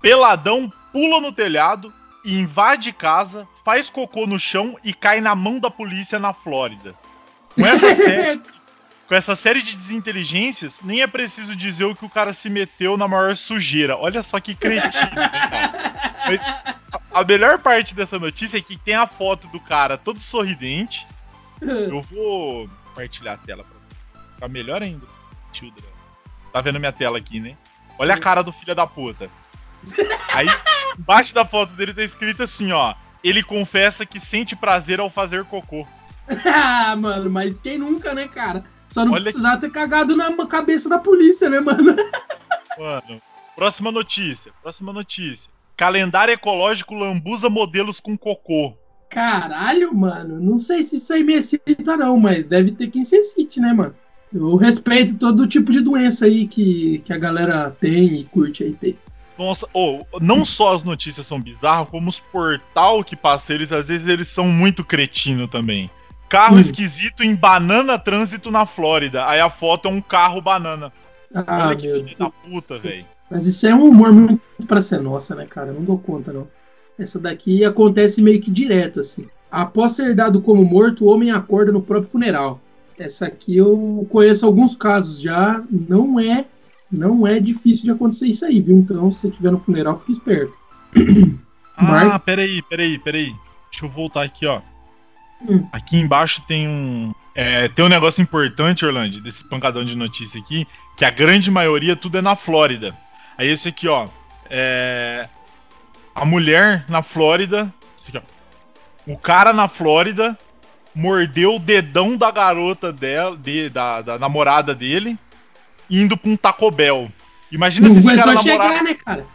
Peladão pula no telhado, invade casa, faz cocô no chão e cai na mão da polícia na Flórida. Com essa série, com essa série de desinteligências, nem é preciso dizer o que o cara se meteu na maior sujeira. Olha só que cretino, cara? Mas a- melhor parte dessa notícia é que tem a foto do cara todo sorridente. Eu vou compartilhar a tela pra você. Tá melhor ainda. Children. Tá vendo minha tela aqui, né? Olha a cara do filho da puta. Aí, embaixo da foto dele tá escrito assim, ó. Ele confessa que sente prazer ao fazer cocô. ah, mano, mas quem nunca, né, cara? Só não Olha precisava ter cagado na cabeça da polícia, né, mano? Mano, próxima notícia. Próxima notícia. Calendário ecológico lambuza modelos com cocô. Caralho, mano. Não sei se isso aí me excita, não, mas deve ter quem se excite, né, mano? Eu respeito todo tipo de doença aí que, que a galera tem e curte aí ter. Nossa, oh, não só as notícias são bizarras, como os portal que passa eles, às vezes eles são muito cretino também. Carro Hum. esquisito em banana trânsito na Flórida. Aí a foto é um carro banana. Ah, Olha que filho da puta, velho. Mas isso é um humor muito pra ser nossa, né, cara? Eu Não dou conta, não. Essa daqui acontece meio que direto, assim. Após ser dado como morto, o homem acorda no próprio funeral. Essa aqui eu conheço alguns casos já. Não é, não é difícil de acontecer isso aí, viu? Então, se você estiver no funeral, fique esperto. Ah, Mark- peraí, peraí, peraí. Deixa eu voltar aqui, ó. Hum. Aqui embaixo tem um. é, tem um negócio importante, Orlando, desse pancadão de notícia aqui, que a grande maioria tudo é na Flórida. Aí esse aqui, ó. É. A mulher na Flórida. Esse aqui, ó. O cara na Flórida mordeu o dedão da garota dela, de- da, da namorada dele, indo pra um Taco Bell. Imagina Não se esse cara aguentou namorasse. chegar, né, cara?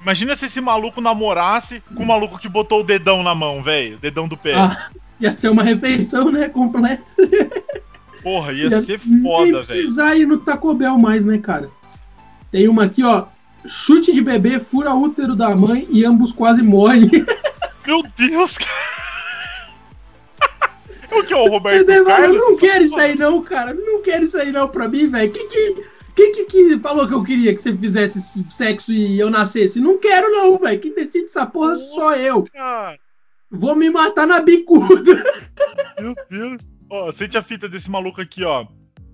Imagina se esse maluco namorasse com o maluco que botou o dedão na mão, velho. Dedão do pé. Ah, ia ser uma refeição, né? Completa. Porra, ia Ia ser foda, velho. precisar ir no Taco Bell mais, né, cara? Tem uma aqui, ó. Chute de bebê fura útero da mãe e ambos quase morrem. Meu Deus, cara. o que é o Roberto Entendeu, mano? Eu Carlos? não quero isso aí não, cara. Não quero isso aí não pra mim, velho. Quem que, quem que, que falou que eu queria que você fizesse sexo e eu nascesse? Não quero não, velho. Quem decide essa porra sou eu. Cara, Vou me matar na bicuda. meu Deus. Ó, sente a fita desse maluco aqui, ó.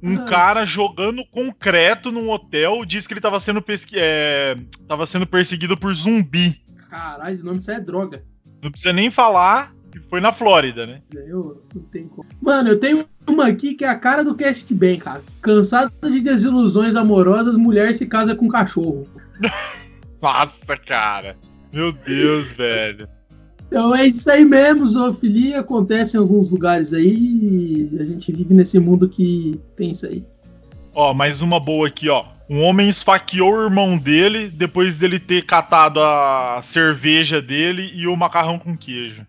Um Ah. cara jogando concreto num hotel diz que ele tava sendo, pesqui... é, tava sendo perseguido por zumbi. Caralho, esse nome disso é droga. Não precisa nem falar que foi na Flórida, né? Eu não tenho como. Mano, eu tenho uma aqui que é a cara do Cast Bem, cara. Cansado de desilusões amorosas, mulher se casa com cachorro. Nossa, cara. Meu Deus, velho. Então é isso aí mesmo, zoofilia acontece em alguns lugares aí e a gente vive nesse mundo que tem isso aí. Ó, mais uma boa aqui, ó. Um homem esfaqueou o irmão dele depois dele ter catado a cerveja dele e o macarrão com queijo.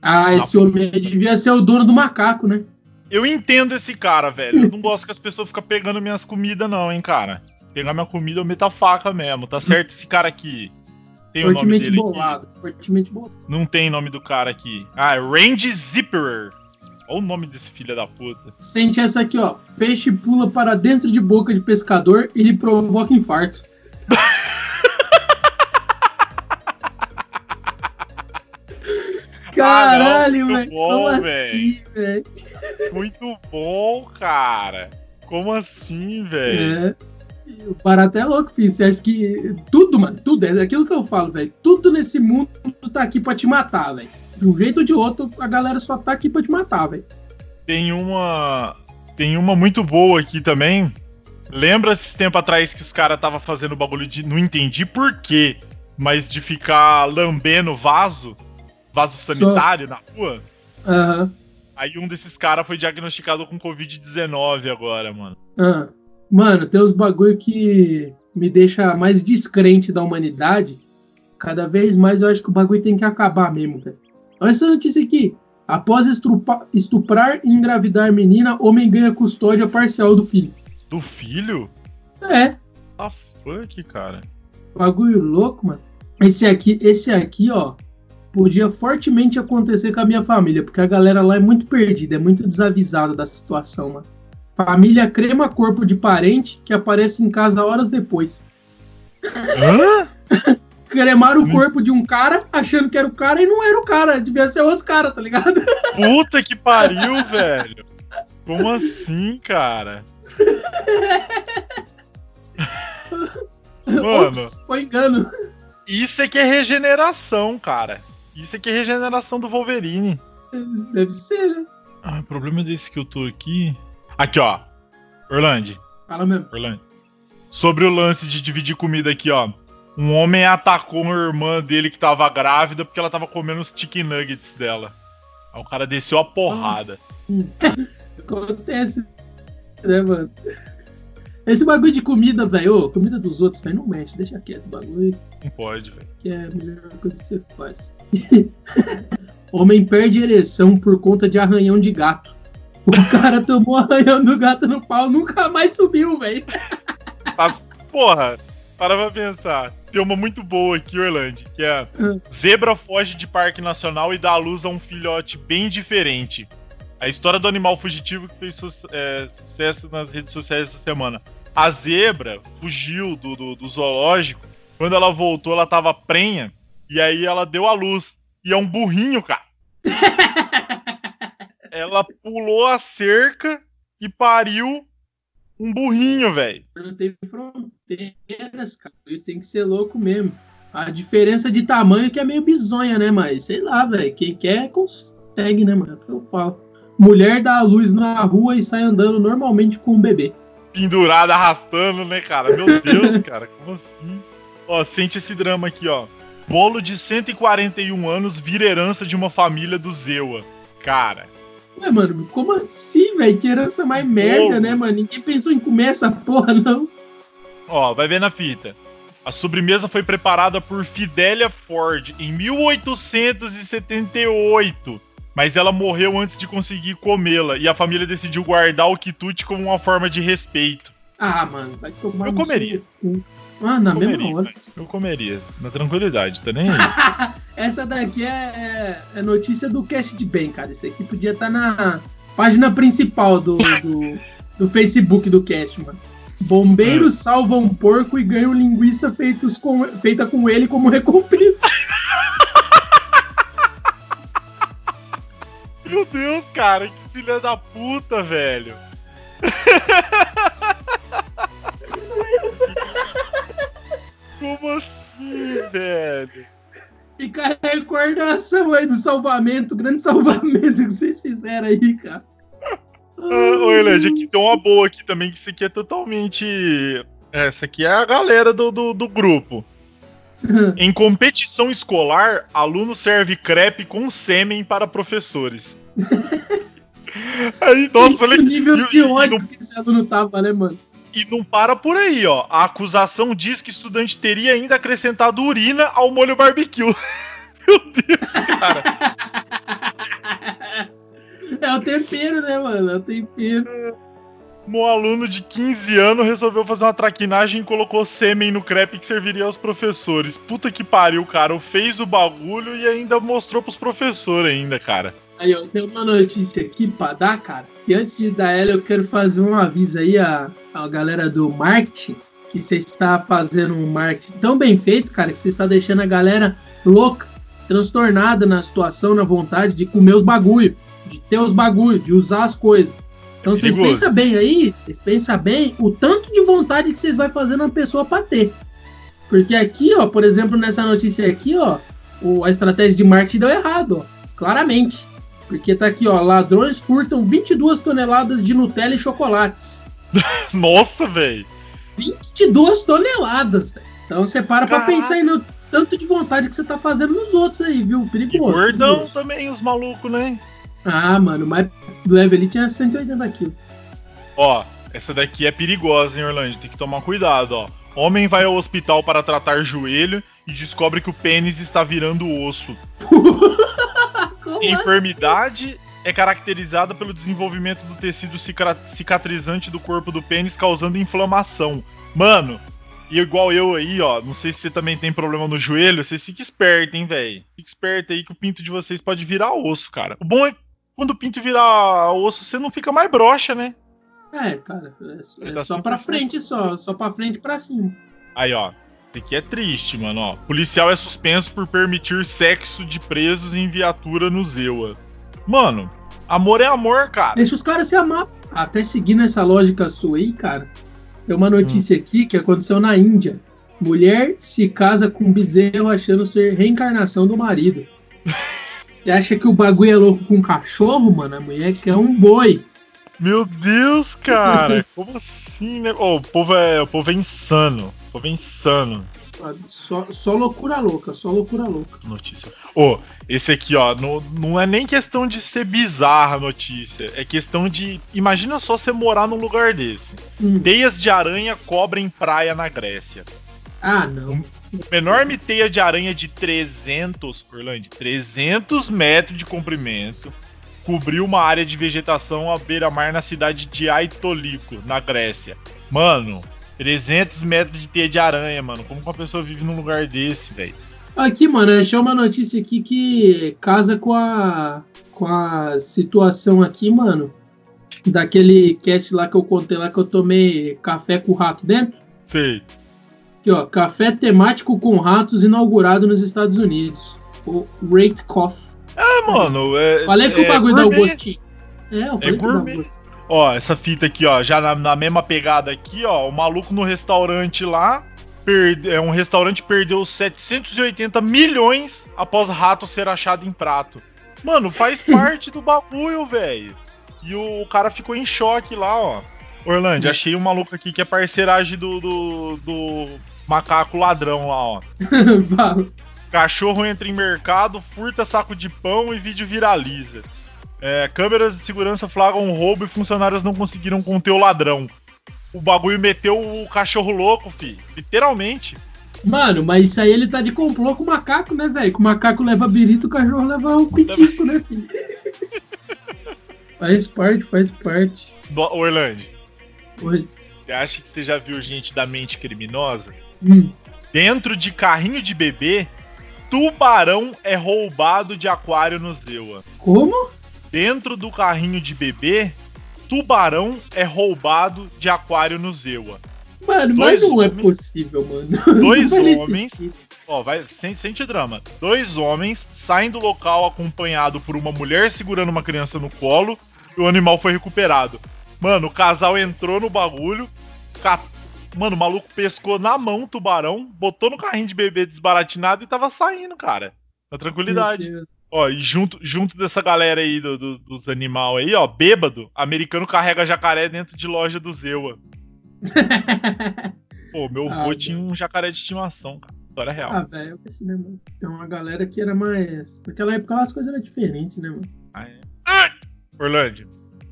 Ah, esse homem aí devia ser o dono do macaco, né? Eu entendo esse cara, velho. Eu não gosto que as pessoas ficam pegando minhas comidas, não, hein, cara. Pegar minha comida, eu meto a faca mesmo. Tá certo esse cara aqui. Tem o nome dele aqui. bolado. Fortemente bolado. Não tem nome do cara aqui. Ah, é Randy Zipperer. Olha o nome desse filho da puta. Sente essa aqui, ó. Peixe pula para dentro de boca de pescador e lhe provoca infarto. Caralho, muito velho. Como assim, velho? Muito bom, cara. Como assim, velho? É. O barato é louco, filho. Você acha que. Tudo, mano, tudo. É aquilo que eu falo, velho. Tudo nesse mundo tá aqui pra te matar, velho. De um jeito ou de outro, a galera só tá aqui pra te matar, velho. Tem uma. Tem uma muito boa aqui também. Lembra esse tempo atrás que os caras tava fazendo bagulho de. Não entendi por quê, mas de ficar lambendo vaso, vaso sanitário na rua. Aham. Aí um desses caras foi diagnosticado com Covid-19 agora, mano. Ah, mano, tem uns bagulho que me deixa mais descrente da humanidade. Cada vez mais eu acho que o bagulho tem que acabar mesmo, velho. Olha essa notícia aqui. Após estuprar e engravidar menina, homem ganha custódia parcial do filho. Do filho? É, Ah, fuck, cara. bagulho louco, mano. Esse aqui, esse aqui, ó, podia fortemente acontecer com a minha família, porque a galera lá é muito perdida, é muito desavisada da situação, mano. Família crema corpo de parente que aparece em casa horas depois. Hã? cremaram o Hum. corpo de um cara, achando que era o cara e não era o cara, devia ser outro cara, tá ligado? Puta que pariu, velho. Como assim, cara? Mano. Ops, foi engano. Isso é que é regeneração, cara. Isso é que é regeneração do Wolverine. Deve ser, né? Ah, o problema desse que eu tô aqui. Aqui, ó. Orlando, Fala mesmo. Orlando. Sobre o lance de dividir comida aqui, ó. Um homem atacou uma irmã dele que tava grávida porque ela tava comendo os chicken nuggets dela. Aí o cara desceu a porrada. Acontece, né, mano? Esse bagulho de comida, velho, comida dos outros, velho, não mexe, deixa quieto o bagulho, Não pode, velho. que é a melhor coisa que você faz. Homem perde ereção por conta de arranhão de gato. O cara tomou arranhão do gato no pau, nunca mais subiu, velho. Tá- porra, para pra pensar. Tem uma muito boa aqui, Orlando, que é Zebra foge de parque nacional e dá à luz a um filhote bem diferente. A história do animal fugitivo que fez su é, sucesso nas redes sociais essa semana. A zebra fugiu do, do, do zoológico. Quando ela voltou, ela tava prenha. E aí ela deu à luz. E é um burrinho, cara. ela pulou a cerca e pariu um burrinho, velho. Não tem fronteiras, cara. Tem que ser louco mesmo. A diferença de tamanho que é meio bizonha, né? Mas sei lá, velho. Quem quer consegue, né, mano? É o que eu falo. Mulher dá a luz na rua e sai andando normalmente com um bebê. Pendurada, arrastando, né, cara? Meu Deus, cara. Como assim? Ó, sente esse drama aqui, ó. Bolo de 141 anos vira herança de uma família do Zewa. Cara, Ué, mano, como assim, velho? Que herança mais merda, né, mano? Ninguém pensou em comer essa porra, não. Ó, vai ver na fita. A sobremesa foi preparada por Fidelia Ford em 1878, mas ela morreu antes de conseguir comê-la e a família decidiu guardar o quitute como uma forma de respeito. Ah, mano, vai tomar Eu comeria. Ah, na comeria, mesma hora. Eu comeria, na tranquilidade, tá nem aí. Essa daqui é, é, é, notícia do cast de bem, cara. Isso aqui podia estar tá na página principal do, do, do, Facebook do cast, mano. Bombeiros é. salvam um porco e ganham linguiça feitos com, feita com ele como recompensa. Meu Deus, cara, que filha da puta, velho. Como assim, velho? Fica a recordação aí do salvamento, grande salvamento que vocês fizeram aí, cara. Oi, Led, aqui tem uma boa aqui também, que isso aqui é totalmente. Essa aqui é a galera do, do, do grupo. em competição escolar, aluno serve crepe com sêmen para professores. Aí, nossa, olha nível de ódio que esse aluno tava, né, mano? E não para por aí, ó. A acusação diz que o estudante teria ainda acrescentado urina ao molho barbecue. Meu Deus, cara. É o tempero, né, mano? É o tempero. Um aluno de 15 anos resolveu fazer uma traquinagem e colocou sêmen no crepe que serviria aos professores. Puta que pariu, cara. Fez o bagulho e ainda mostrou pros professores ainda, cara. Aí, ó, tem uma notícia aqui pra dar, cara. E antes de dar ela, eu quero fazer um aviso aí à, à galera do marketing. Que você está fazendo um marketing tão bem feito, cara, que você está deixando a galera louca, transtornada na situação, na vontade de comer os bagulho, de ter os bagulho, de usar as coisas. Então vocês pensam bem aí, vocês pensam bem o tanto de vontade que vocês vão fazer na pessoa para ter. Porque aqui, ó, por exemplo, nessa notícia aqui, ó, o, a estratégia de marketing deu errado, ó, claramente. Porque tá aqui, ó, ladrões furtam 22 toneladas de Nutella e chocolates. Nossa, velho. 22 toneladas, velho. Então você para Caraca. pra pensar aí no tanto de vontade que você tá fazendo nos outros aí, viu? Perigoso. E gordão perigoso. também, os malucos, né? Ah, mano, mas do level ali tinha 180 quilos. Ó, essa daqui é perigosa, hein, Orlando? Tem que tomar cuidado, ó. Homem vai ao hospital para tratar joelho e descobre que o pênis está virando osso. Enfermidade é caracterizada pelo desenvolvimento do tecido cicatrizante do corpo do pênis, causando inflamação. Mano, e igual eu aí, ó, não sei se você também tem problema no joelho, vocês fiquem espertos, hein, velho. Fique esperto aí que o pinto de vocês pode virar osso, cara. O bom é que quando o pinto virar osso, você não fica mais broxa, né? É, cara, é, é só pra frente só, só pra frente e pra cima. Aí, ó, isso aqui é triste, mano, ó. Policial é suspenso por permitir sexo de presos em viatura no Zewa. Mano, amor é amor, cara. Deixa os caras se amar. Até seguindo essa lógica sua aí, cara, tem uma notícia hum. aqui que aconteceu na Índia. Mulher se casa com um bezerro achando ser reencarnação do marido. Você acha que o bagulho é louco com um cachorro, mano? A mulher quer um boi. Meu Deus, cara! Como assim, né? Oh, o, povo é, o povo é insano. Povo insano. Só, só loucura louca, só loucura louca. Notícia. Ô, oh, esse aqui, ó, não, não é nem questão de ser bizarra a notícia. É questão de. Imagina só você morar num lugar desse. Hum. Teias de aranha cobrem praia na Grécia. Ah, não. Uma enorme teia de aranha de 300, Orlando, 300 metros de comprimento cobriu uma área de vegetação à beira-mar na cidade de Aitoliko, na Grécia. Mano, 300 metros de teia de aranha, mano. Como que uma pessoa vive num lugar desse, velho? Aqui, mano, achei uma notícia aqui que casa com a, com a situação aqui, mano. Daquele cast lá que eu contei lá que eu tomei café com rato dentro. Sei. Aqui, ó. Café temático com ratos inaugurado nos Estados Unidos. O Rate Coffee. É, mano. É, Falei que é o bagulho dá o gourmet. gostinho. É, eu falei que dá o gourmet. gostinho. Ó, essa fita aqui, ó, já na, na mesma pegada aqui, ó, o maluco no restaurante lá, perde, é, um restaurante perdeu 780 milhões após rato ser achado em prato. Mano, faz parte do bagulho, velho. E o, cara ficou em choque lá, ó. Orlando, achei um maluco aqui que é parceiragem do, do, do macaco ladrão lá, ó. Cachorro entra em mercado, furta saco de pão e vídeo viraliza. É, câmeras de segurança flagram um roubo e funcionários não conseguiram conter o ladrão. O bagulho meteu o cachorro louco, fi. Literalmente. Mano, mas isso aí ele tá de complô com o macaco, né, velho? Que o macaco leva birito, o cachorro leva um pitisco, né, filho? faz parte, faz parte. Do- Orlando, Oi. você acha que você já viu gente da mente criminosa? Hum. Dentro de carrinho de bebê, tubarão é roubado de aquário no Zewa. Como? Dentro do carrinho de bebê, tubarão é roubado de aquário no Zewa. Mano, mas Dois não é homens- possível, mano. Dois homens. Ó, vai, sem, sente drama. Dois homens saem do local acompanhado por uma mulher segurando uma criança no colo e o animal foi recuperado. Mano, o casal entrou no bagulho, ca- mano, o maluco pescou na mão o tubarão, botou no carrinho de bebê desbaratinado e tava saindo, cara. Na tranquilidade. Ó, e junto, junto dessa galera aí do- do- dos animais aí, ó, bêbado, americano carrega jacaré dentro de loja do Zewa. Pô, meu Ah, avô velho. tinha um jacaré de estimação, cara. História real. Ah, velho, né, mano? Tem uma galera que era mais. Naquela época as coisas eram diferentes, né, mano? Orlando.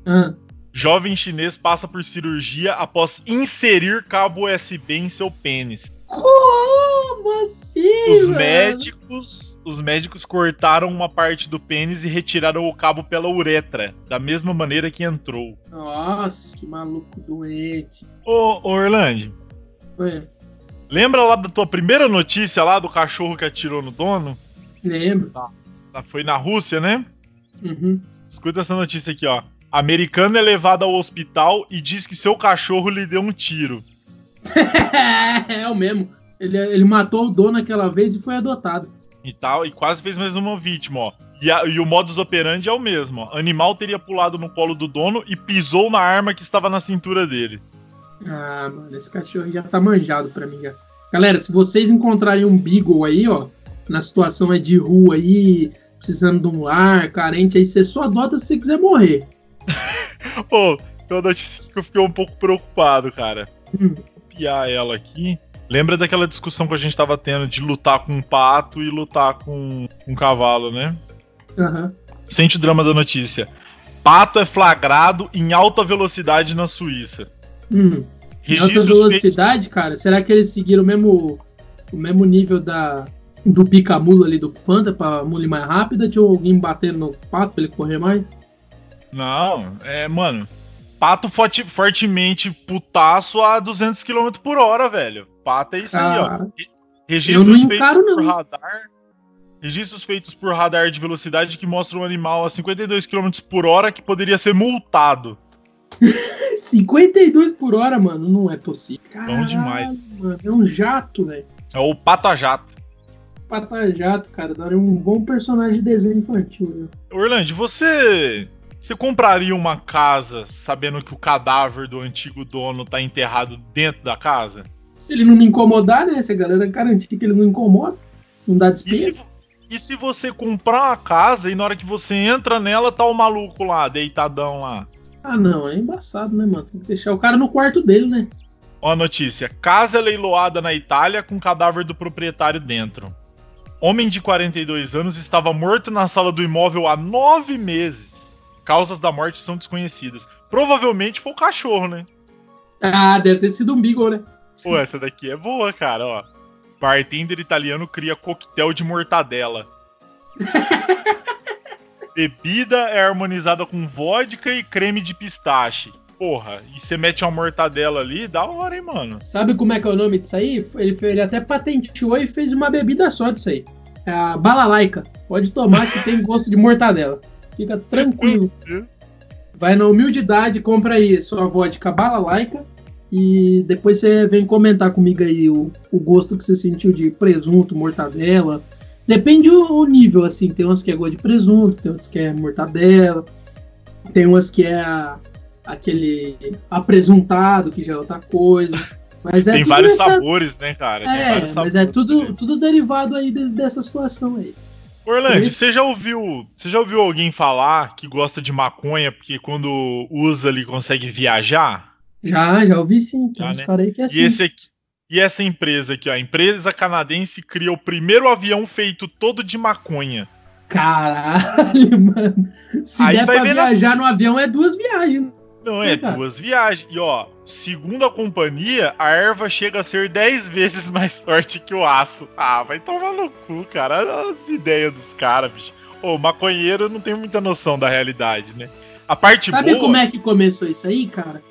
Ah, Jovem chinês passa por cirurgia após inserir cabo USB em seu pênis. Como assim? Os mano? médicos, os médicos cortaram uma parte do pênis e retiraram o cabo pela uretra, da mesma maneira que entrou. Nossa, que maluco doente. Ô, ô Orlando, Foi. lembra lá da tua primeira notícia lá do cachorro que atirou no dono? Lembro. Lá Foi na Rússia, né? Uhum. Escuta essa notícia aqui, ó. Americano é levado ao hospital e diz que seu cachorro lhe deu um tiro. é o mesmo. Ele, ele matou o dono aquela vez e foi adotado. e tal, e quase fez mais uma vítima, ó. E, a- e o modus operandi é o mesmo, ó. Animal teria pulado no colo do dono e pisou na arma que estava na cintura dele. Ah, mano, esse cachorro já tá manjado pra mim já. Galera, se vocês encontrarem um Beagle aí, ó, na situação é de rua aí, precisando de um lar, carente, aí você só adota se você quiser morrer. Pô, tem uma notícia que eu fiquei um pouco preocupado, cara. Hum. Copiar ela aqui. Lembra daquela discussão que a gente tava tendo de lutar com um pato e lutar com um cavalo, né? Aham. Sente o drama da notícia. Pato é flagrado em alta velocidade na Suíça. Hum. Em alta Registros feitos velocidade, cara, será que eles seguiram o mesmo, o mesmo nível da, do pica-mula ali do Fanta pra mula ir mais rápida? Tinha alguém batendo no pato pra ele correr mais? Não, é, mano. Pato forte- fortemente putaço a 200 km por hora, velho. Pato é isso aí, ó. Cara, Registros feitos encaro, por não. radar. Registros feitos por radar de velocidade que mostram um animal a 52 km por hora que poderia ser multado. 52 por hora, mano, não é possível. Caralho, demais. Mano, é um jato, velho. É o pato a jato. Pata jato, cara, daria um bom personagem de desenho infantil, viu? Orlando, você. Você compraria uma casa sabendo que o cadáver do antigo dono tá enterrado dentro da casa? Se ele não me incomodar, né? Se a galera garantir que ele não incomoda, não dá E despesa. se, e se você comprar uma casa e na hora que você entra nela tá o maluco lá, deitadão lá? Ah, não, é embaçado, né, mano? Tem que deixar o cara no quarto dele, né? Ó a notícia. Casa é leiloada na Itália com cadáver do proprietário dentro. Homem de 42 anos estava morto na sala do imóvel há nove meses. Causas da morte são desconhecidas. Provavelmente foi o cachorro, né? Ah, deve ter sido um Beagle, né? Pô, essa daqui é boa, cara, ó. Bartender italiano cria coquetel de mortadela. Bebida é harmonizada com vodka e creme de pistache. porra, e você mete uma mortadela ali, da hora, hein, mano. Sabe como é que é o nome disso aí? Ele, ele até patenteou e fez uma bebida só disso aí. É a balalaica. Pode tomar que tem gosto de mortadela. Fica tranquilo. Vai na humildade, compra aí sua vodka balalaica e depois você vem comentar comigo aí o, o gosto que você sentiu de presunto, mortadela. Depende o, o nível, assim. Tem umas que é gosto de presunto, tem outras que é mortadela, tem umas que é a, aquele apresuntado, que já é outra coisa. Mas é Tem vários nessa... sabores, né, cara? É, mas é tudo, tudo derivado aí de, dessa situação aí. Orlando, você já ouviu, você já ouviu alguém falar que gosta de maconha porque quando usa ele consegue viajar? Já, já ouvi sim. Já, né? é assim. E, aqui, e essa empresa aqui, ó, a empresa canadense cria o primeiro avião feito todo de maconha. Caralho, mano. Se aí der pra viajar na... no avião, é duas viagens. Não, é duas viagens. E ó, segundo a companhia, a erva chega a ser 10 vezes mais forte que o aço. Ah, vai tomar no cu, cara. As ideias dos caras, bicho. Ô, maconheiro não tem muita noção da realidade, né? A parte Sabe boa... como é que começou isso aí, cara?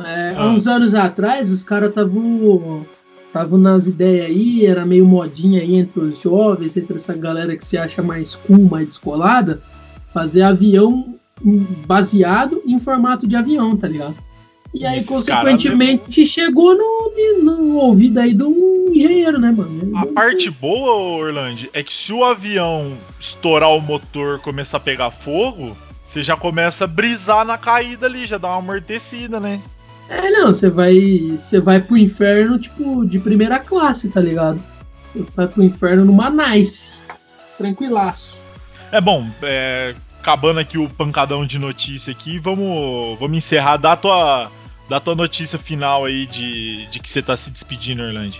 É, ah. Há uns anos atrás, os caras estavam estavam nas ideias aí, era meio modinha aí entre os jovens, entre essa galera que se acha mais cool, mais descolada, fazer avião baseado em formato de avião, tá ligado? E aí, Esse consequentemente, chegou no, no, ouvido aí de um engenheiro, né, mano? A parte boa, Orlando, é que se o avião estourar o motor começar a pegar fogo, você já começa a brisar na caída ali, já dá uma amortecida, né? É, não, você vai. Você vai pro inferno, tipo, de primeira classe, tá ligado? Você vai pro inferno numa nice. Tranquilaço. É bom, é, acabando aqui o pancadão de notícia aqui, vamos, vamos encerrar. Dá a tua, dá a tua notícia final aí de, de que você tá se despedindo, Orlando.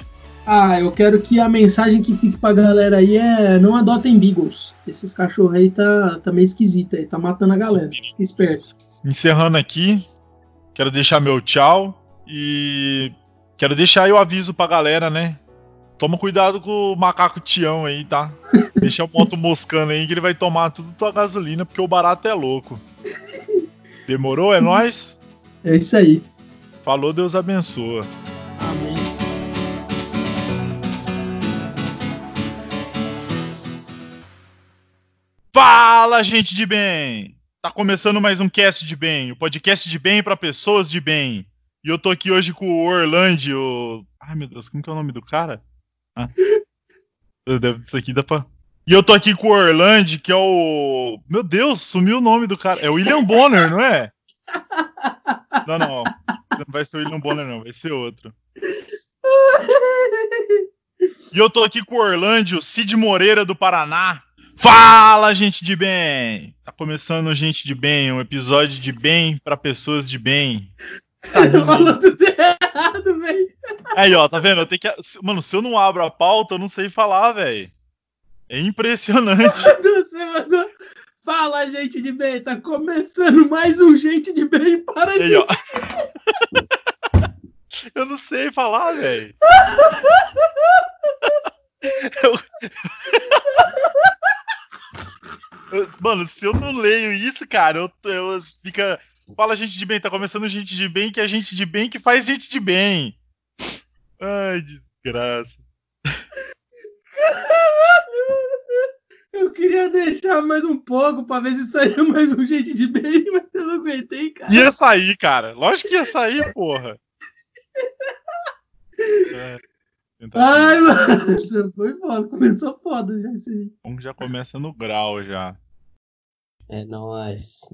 Ah, eu quero que a mensagem que fique pra galera aí é não adotem Beagles. Esses cachorros aí tá, tá meio esquisito aí, tá matando a galera. Fique esperto. Encerrando aqui, quero deixar meu tchau e quero deixar aí o aviso pra galera, né? Toma cuidado com o macaco Tião aí, tá? Deixa a moto moscando aí que ele vai tomar tudo tua gasolina, porque o barato é louco. Demorou? É nós? É isso aí. Falou, Deus abençoa. Amém. Fala, gente de bem! Tá começando mais um cast de bem, o podcast de bem para pessoas de bem. E eu tô aqui hoje com o Orlando, o... Ai, meu Deus, como que é o nome do cara? Ah. Isso aqui dá pra. E eu tô aqui com o Orlando, que é o. Meu Deus, sumiu o nome do cara. É o William Bonner, não é? Não, não. Não vai ser o William Bonner, não. Vai ser outro. E eu tô aqui com o Orlando, Cid Moreira do Paraná. Fala, gente de bem! Tá começando Gente de Bem, um episódio de bem para pessoas de bem. Tá falou tudo errado, velho. Aí, ó, tá vendo? Eu tenho que. Mano, se eu não abro a pauta, eu não sei falar, velho. É impressionante. Você mandou. Fala, gente de bem, tá começando mais um Gente de Bem para Aí, gente. Ó. eu não sei falar, velho. Eu... Mano, se eu não leio isso, cara, eu, eu fica. Fala gente de bem, tá começando gente de bem, que é gente de bem que faz gente de bem. Ai, desgraça. Eu queria deixar mais um pouco pra ver se saía mais um gente de bem, mas eu não aguentei, cara. Ia sair, cara. Lógico que ia sair, porra. É, Ai, mano, foi foda. Começou foda já isso aí. Um já começa no grau já. É nóis.